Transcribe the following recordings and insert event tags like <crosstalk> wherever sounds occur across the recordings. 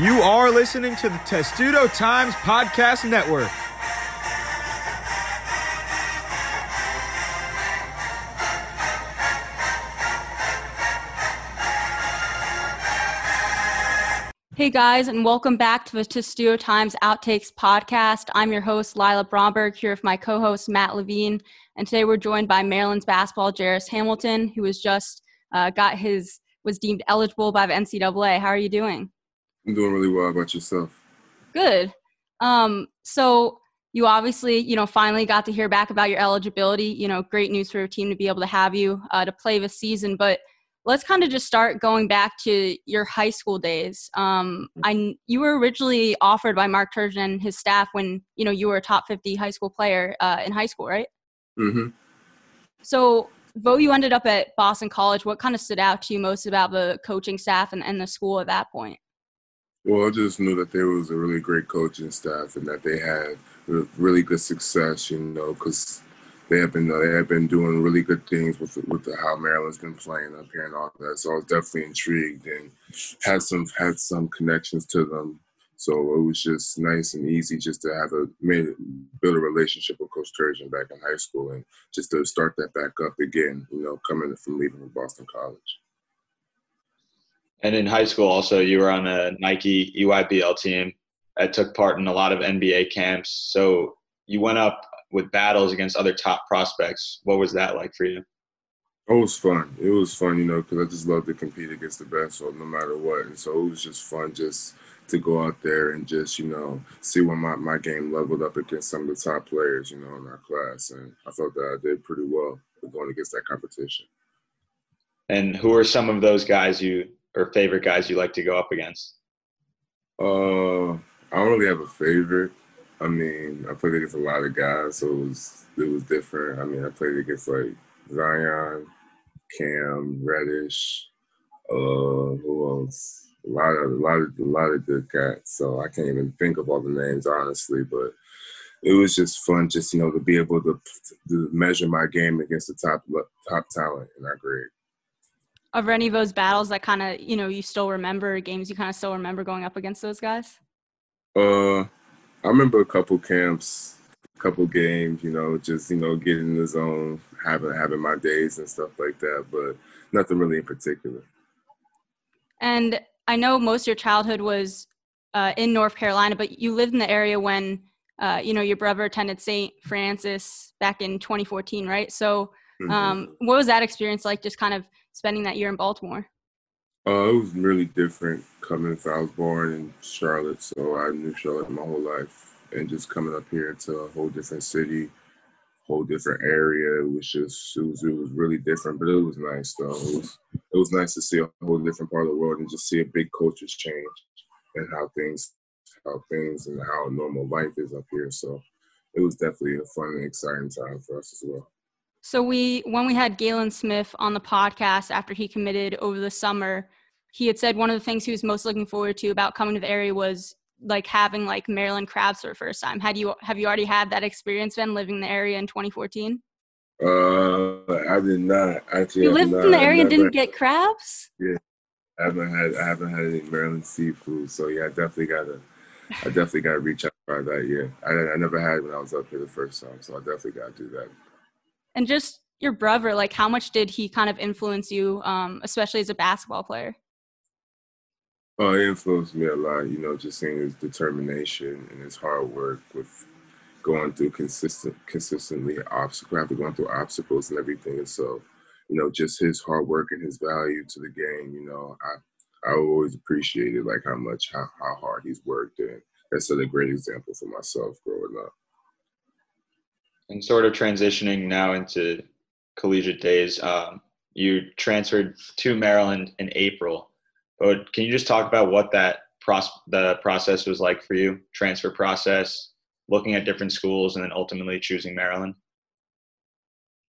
You are listening to the Testudo Times Podcast Network. Hey guys, and welcome back to the Testudo Times Outtakes podcast. I'm your host, Lila Bromberg, here with my co host, Matt Levine. And today we're joined by Maryland's basketball, Jairus Hamilton, who was just uh, got his was deemed eligible by the NCAA. How are you doing? I'm doing really well. How about yourself? Good. Um, so you obviously, you know, finally got to hear back about your eligibility. You know, great news for your team to be able to have you uh, to play this season. But let's kind of just start going back to your high school days. Um, I you were originally offered by Mark Turgeon and his staff when you know you were a top 50 high school player uh, in high school, right? Mm-hmm. So, though you ended up at Boston College, what kind of stood out to you most about the coaching staff and, and the school at that point? Well, I just knew that there was a really great coaching staff and that they had really good success, you know, because they have been they have been doing really good things with with how Maryland's been playing up here and all that. So I was definitely intrigued and had some had some connections to them. So it was just nice and easy just to have a build a relationship with Coach Turgeon back in high school and just to start that back up again. You know, coming from leaving Boston College. And in high school, also, you were on a Nike EYBL team that took part in a lot of NBA camps. So you went up with battles against other top prospects. What was that like for you? It was fun. It was fun, you know, because I just love to compete against the best, so no matter what. And so it was just fun just to go out there and just, you know, see when my, my game leveled up against some of the top players, you know, in our class. And I felt that I did pretty well going against that competition. And who are some of those guys you or favorite guys you like to go up against? Uh, I don't really have a favorite. I mean, I played against a lot of guys, so it was it was different. I mean, I played against like Zion, Cam, Reddish, uh, who else? A lot of a lot of a lot of good cats. So I can't even think of all the names honestly, but it was just fun, just you know, to be able to to measure my game against the top top talent in our grade. There any of those battles that kind of you know you still remember games you kind of still remember going up against those guys? Uh, I remember a couple camps, a couple games, you know, just you know, getting in the zone, having having my days and stuff like that, but nothing really in particular. And I know most of your childhood was uh, in North Carolina, but you lived in the area when uh, you know your brother attended St. Francis back in 2014, right? So, mm-hmm. um, what was that experience like? Just kind of spending that year in Baltimore. Uh, it was really different coming. From, I was born in Charlotte, so I knew Charlotte my whole life, and just coming up here to a whole different city, whole different area. It was just it was it was really different, but it was nice though. It was it was nice to see a whole different part of the world and just see a big culture change and how things how things and how normal life is up here. So it was definitely a fun and exciting time for us as well. So we when we had Galin Smith on the podcast after he committed over the summer, he had said one of the things he was most looking forward to about coming to the area was like having like Maryland crabs for the first time. Had you have you already had that experience then living in the area in 2014? Uh, I did not actually. You lived in the area and didn't get crabs? Yeah, I haven't had I haven't had any Maryland seafood, so yeah, I definitely gotta I definitely gotta reach out by that. Yeah, I I never had when I was up here the first time, so I definitely gotta do that. And just your brother, like how much did he kind of influence you, um, especially as a basketball player? Oh, he influenced me a lot. You know, just seeing his determination and his hard work with going through consistent, consistently obstacles, after going through obstacles and everything. And so, you know, just his hard work and his value to the game. You know, I I always appreciated like how much how, how hard he's worked, and that's a great example for myself growing up. And sort of transitioning now into collegiate days, um, you transferred to Maryland in April. But can you just talk about what that pros- the process was like for you, transfer process, looking at different schools, and then ultimately choosing Maryland?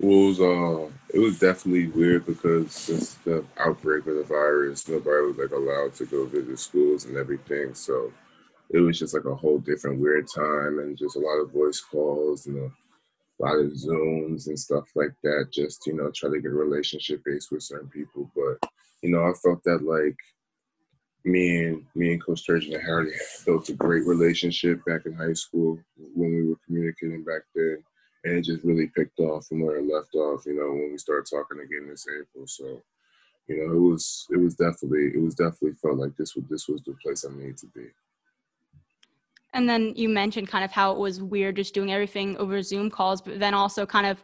Well, it was uh, it was definitely weird because since the outbreak of the virus, nobody was like allowed to go visit schools and everything. So it was just like a whole different weird time, and just a lot of voice calls and a lot of zooms and stuff like that. Just you know, try to get a relationship based with certain people. But you know, I felt that like me and me and Coach Turgeon and Harry built a great relationship back in high school when we were communicating back then, and it just really picked off from where it left off. You know, when we started talking again this April, so you know, it was it was definitely it was definitely felt like this was this was the place I needed to be. And then you mentioned kind of how it was weird just doing everything over Zoom calls, but then also kind of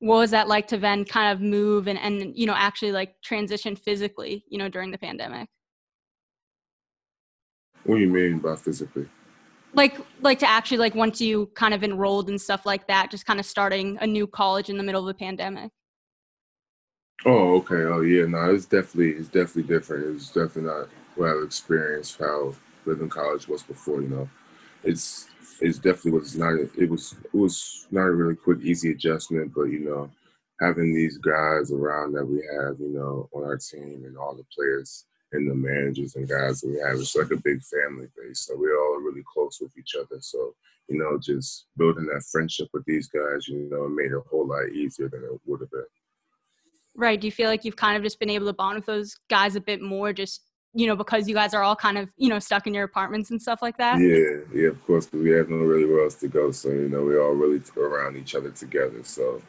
what was that like to then kind of move and, and you know actually like transition physically, you know, during the pandemic? What do you mean by physically? Like like to actually like once you kind of enrolled and stuff like that, just kind of starting a new college in the middle of a pandemic. Oh, okay. Oh, yeah. No, it's definitely it's definitely different. It's definitely not what I've experienced how living college was before. You know, it's it's definitely was not it was it was not a really quick easy adjustment, but you know, having these guys around that we have, you know, on our team and all the players and the managers and guys that we have, it's like a big family base. So we're all really close with each other. So you know, just building that friendship with these guys, you know, made it a whole lot easier than it would have been. Right. Do you feel like you've kind of just been able to bond with those guys a bit more, just you know, because you guys are all kind of you know stuck in your apartments and stuff like that? Yeah, yeah, of course, we have no really where else to go. So you know, we all really around each other together. So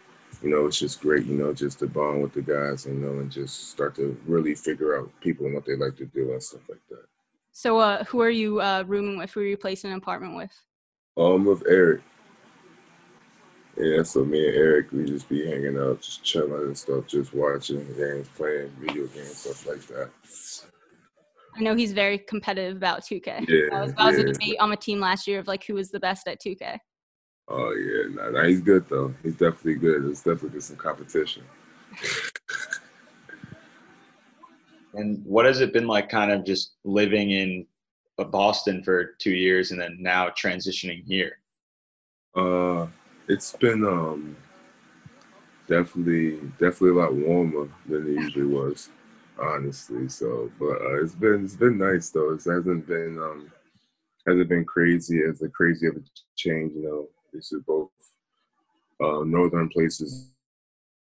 you know, it's just great, you know, just to bond with the guys, you know, and just start to really figure out people and what they like to do and stuff like that. So, uh, who are you uh, rooming with? Who are you placing an apartment with? Um, with Eric. Yeah, so me and Eric, we just be hanging out, just chilling and stuff, just watching games, playing video games, stuff like that. I know he's very competitive about 2K. Yeah, that was, that was yeah. a debate on a team last year of like who was the best at 2K. Oh yeah, nah, nah, he's good though. He's definitely good. There's definitely some competition. <laughs> And what has it been like, kind of just living in uh, Boston for two years and then now transitioning here? Uh, it's been um definitely definitely a lot warmer than it usually was, honestly. So, but uh, it's been it's been nice though. It hasn't been um hasn't been crazy as a crazy of a change. You know, this is both uh, northern places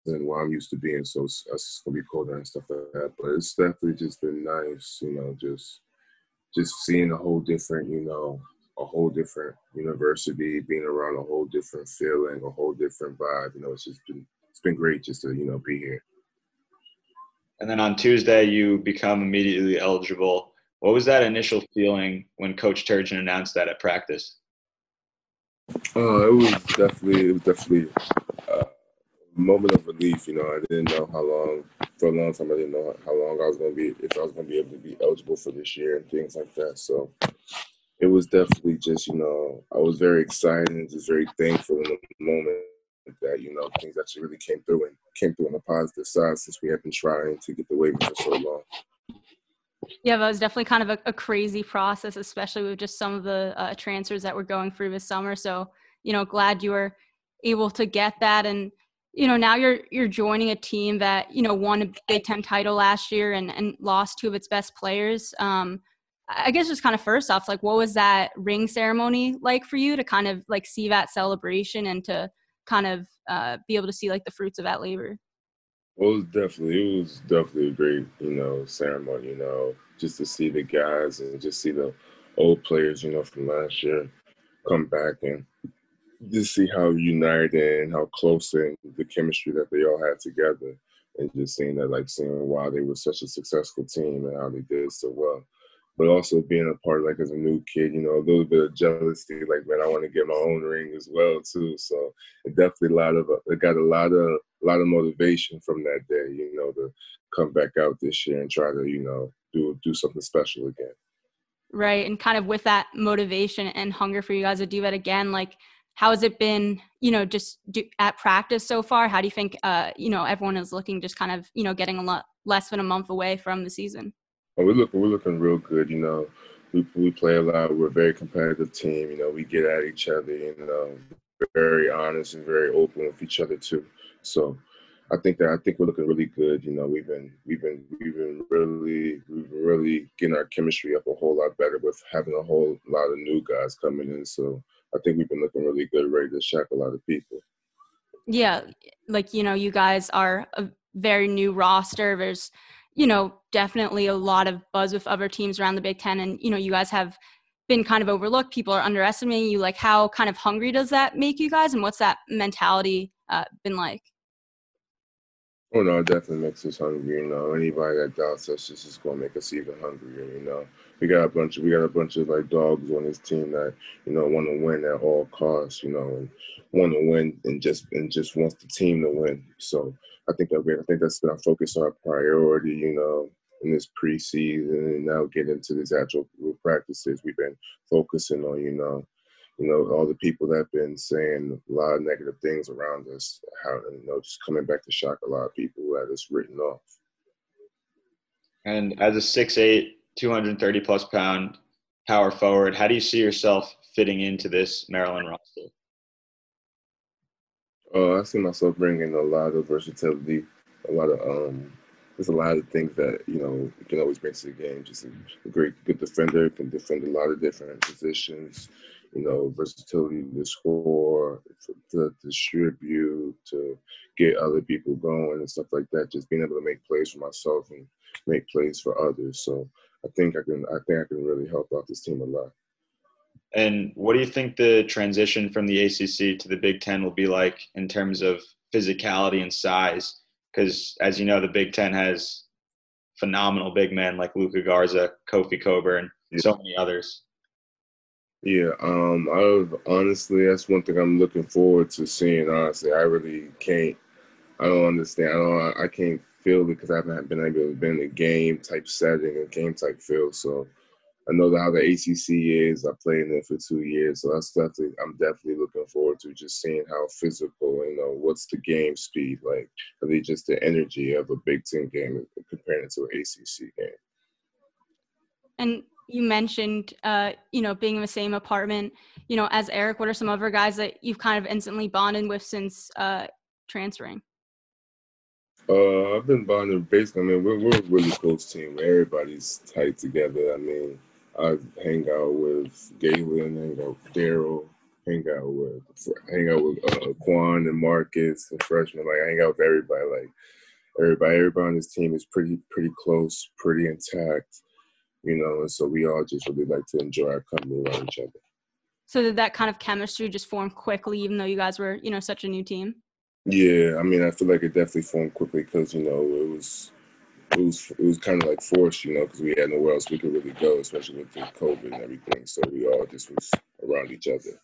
than where I'm used to being. So it's, it's gonna be colder and stuff like that. But it's definitely just been nice. You know, just just seeing a whole different you know a whole different university, being around a whole different feeling, a whole different vibe. You know, it's just been it's been great just to you know be here. And then on Tuesday, you become immediately eligible. What was that initial feeling when Coach Turgeon announced that at practice? Uh, it was definitely it was definitely uh, a moment of relief. You know, I didn't know how long for a long time. I didn't know how long I was going to be if I was going to be able to be eligible for this year and things like that. So it was definitely just you know I was very excited and just very thankful in the moment that you know things actually really came through and came through on the positive side since we have been trying to get the waiver for so long. Yeah, that was definitely kind of a, a crazy process, especially with just some of the uh, transfers that we're going through this summer. So, you know, glad you were able to get that. And, you know, now you're you're joining a team that, you know, won a Big Ten title last year and, and lost two of its best players. Um, I guess just kind of first off, like what was that ring ceremony like for you to kind of like see that celebration and to kind of uh, be able to see like the fruits of that labor? Well, it was definitely it was definitely a great you know ceremony. You know, just to see the guys and just see the old players you know from last year come back and just see how united and how close and the chemistry that they all had together, and just seeing that like seeing why they were such a successful team and how they did so well. But also being a part, like as a new kid, you know, a little bit of jealousy. Like, man, I want to get my own ring as well too. So it definitely a lot of it got a lot of a lot of motivation from that day, you know, to come back out this year and try to, you know, do do something special again. Right. And kind of with that motivation and hunger for you guys to do that again, like how has it been, you know, just do, at practice so far? How do you think, uh, you know, everyone is looking just kind of, you know, getting a lot less than a month away from the season? We're looking, we're looking real good. You know, we we play a lot. We're a very competitive team. You know, we get at each other. You know, very honest and very open with each other too. So, I think that I think we're looking really good. You know, we've been we've been we've been really we've been really getting our chemistry up a whole lot better with having a whole lot of new guys coming in. So I think we've been looking really good, ready to shock a lot of people. Yeah, like you know, you guys are a very new roster. There's you know, definitely a lot of buzz with other teams around the Big Ten, and you know, you guys have been kind of overlooked. People are underestimating you. Like, how kind of hungry does that make you guys, and what's that mentality uh, been like? Oh no, it definitely makes us hungry. You know, anybody that doubts us is gonna make us even hungrier. You know, we got a bunch of we got a bunch of like dogs on this team that you know want to win at all costs. You know, and want to win and just and just wants the team to win. So I think that we I think that's been our focus, our priority. You know, in this preseason and now get into these actual practices. We've been focusing on you know you know, all the people that have been saying a lot of negative things around us, how you know, just coming back to shock a lot of people who had us written off. And as a 6'8", 230 plus pound power forward, how do you see yourself fitting into this Maryland roster? Oh, I see myself bringing a lot of versatility, a lot of um, there's a lot of things that you know you can always bring to the game. Just a, great, good defender can defend a lot of different positions you know, versatility to score, to, distribute, to get other people going and stuff like that. Just being able to make plays for myself and make plays for others. So I think I can I think I can really help out this team a lot. And what do you think the transition from the ACC to the Big Ten will be like in terms of physicality and size? Because as you know, the Big Ten has phenomenal big men like Luka Garza, Kofi Cockburn, yeah. so many others. Yeah, um, I've honestly, that's one thing I'm looking forward to seeing. Honestly, I really can't. I don't understand. I don't. I can't feel because I haven't been able to be in a game type setting, a game type feel. So I know how the ACC is. I played in it for two years, so that's definitely. I'm definitely looking forward to just seeing how physical. You know, what's the game speed like? Are they just the energy of a Big Ten game compared to an ACC game? And you mentioned uh, you know being in the same apartment you know as eric what are some other guys that you've kind of instantly bonded with since uh, transferring uh, I've been bonding basically. I mean, we're, we're a really close team. Everybody's tight together. I mean, I hang out with Galin, hang out with Daryl, hang out with hang out with uh, Quan and Marcus, the freshmen. Like I hang out with everybody. Like everybody, everybody on this team is pretty pretty close, pretty intact you know, and so we all just really like to enjoy our company around each other. So did that kind of chemistry just form quickly, even though you guys were, you know, such a new team? Yeah, I mean, I feel like it definitely formed quickly because you know it was it was it was kind of like forced, you know, because we had nowhere else we could really go, especially with the COVID and everything. So we all just was around each other.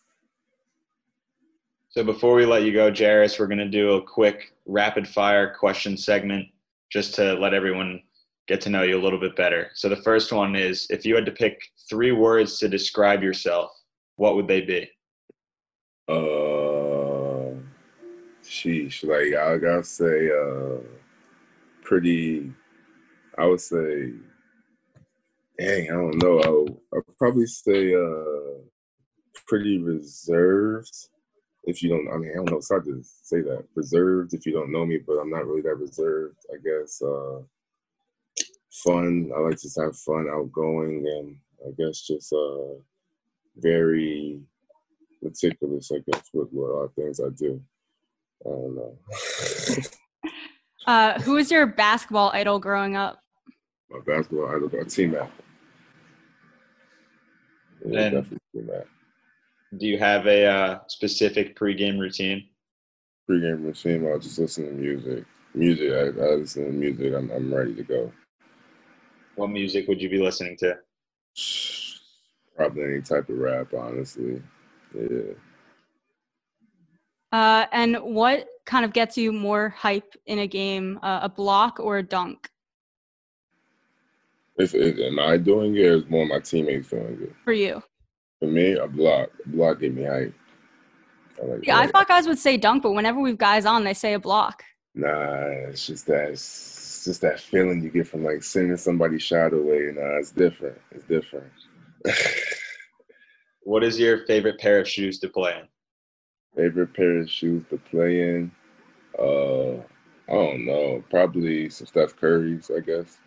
So before we let you go, Jairus, we're going to do a quick rapid fire question segment just to let everyone get to know you a little bit better. So the first one is if you had to pick three words to describe yourself, what would they be? Uh, sheesh. Like I gotta say, uh, pretty. I would say, dang, I don't know. I'll, probably say, uh, pretty reserved. If you don't, I mean, I don't know. It's hard to say that. Reserved if you don't know me, but I'm not really that reserved. I guess. Uh, fun. I like to have fun, outgoing, and I guess just uh, very meticulous. I guess with of things I do. I don't know. uh, who was your basketball idol growing up? My basketball idol, got T Mac. Yeah, definitely T-Mac. Do you have a uh, specific pregame routine? Pregame routine, I'll just listen to music. Music, I, I listen to music. I'm, I'm ready to go. What music would you be listening to? <sighs> Probably any type of rap, honestly. Yeah. Uh, and what kind of gets you more hype in a game, uh, a block or a dunk? If, if am I doing it, or is more my teammates doing it? For you. For me, a block. A block get me hype. I like yeah, that. I thought guys would say dunk, but whenever we've guys on, they say a block. Nah, it's just that just that feeling you get from like sending somebody shot away. And uh, it's different. It's different. <laughs> what is your favorite pair of shoes to play in? Favorite pair of shoes to play in? Uh, I don't know. Probably some Steph Curry's, I guess.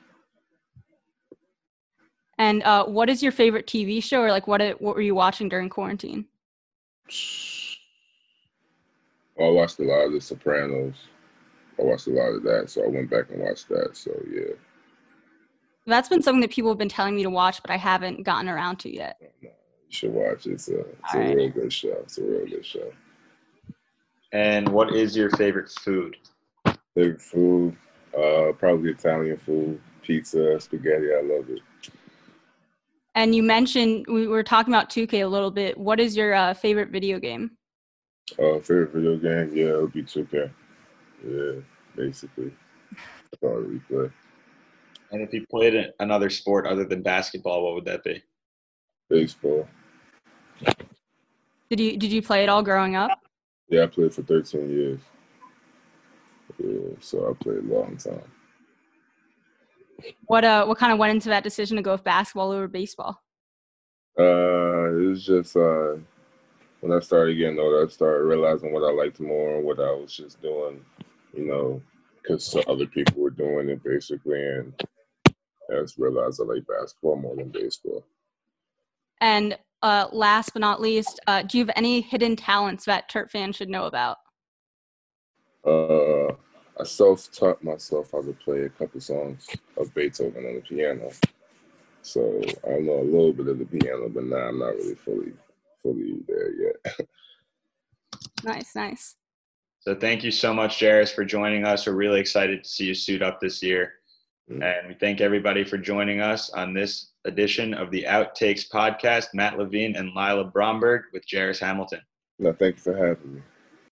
And uh, what is your favorite TV show, or like what it, what were you watching during quarantine? I watched a lot of The Sopranos. I watched a lot of that, so I went back and watched that. So yeah. that's been something that people have been telling me to watch, but I haven't gotten around to yet. You should watch it. It's a, it's a Alright. real good show. It's a real good show. And what is your favorite food? Favorite food, uh, probably Italian food, pizza, spaghetti. I love it. And you mentioned we were talking about 2K a little bit. What is your uh, favorite video game? Uh, favorite video game, yeah, it would be 2K. Yeah, basically. That's all I really play. And if you played another sport other than basketball, what would that be? Baseball. Did you did you play it all growing up? Yeah, I played for 13 years. Yeah, so I played a long time. What uh what kind of went into that decision to go with basketball over baseball? Uh, it was just uh, when I started getting older, I started realizing what I liked more and what I was just doing, you know, because other people were doing it basically, and I just realized I like basketball more than baseball. And uh, last but not least, uh, do you have any hidden talents that Terp fans should know about? Uh, I self-taught myself how to play a couple songs of Beethoven on the piano, so I know a little bit of the piano, but now I'm not really fully, fully there yet. <laughs> Nice, nice. So thank you so much, Jairus, for joining us. We're really excited to see you suit up this year. Mm. And we thank everybody for joining us on this edition of the Outtakes podcast. Matt Levine and Lila Bromberg with Jairus Hamilton. no, thank you for having me.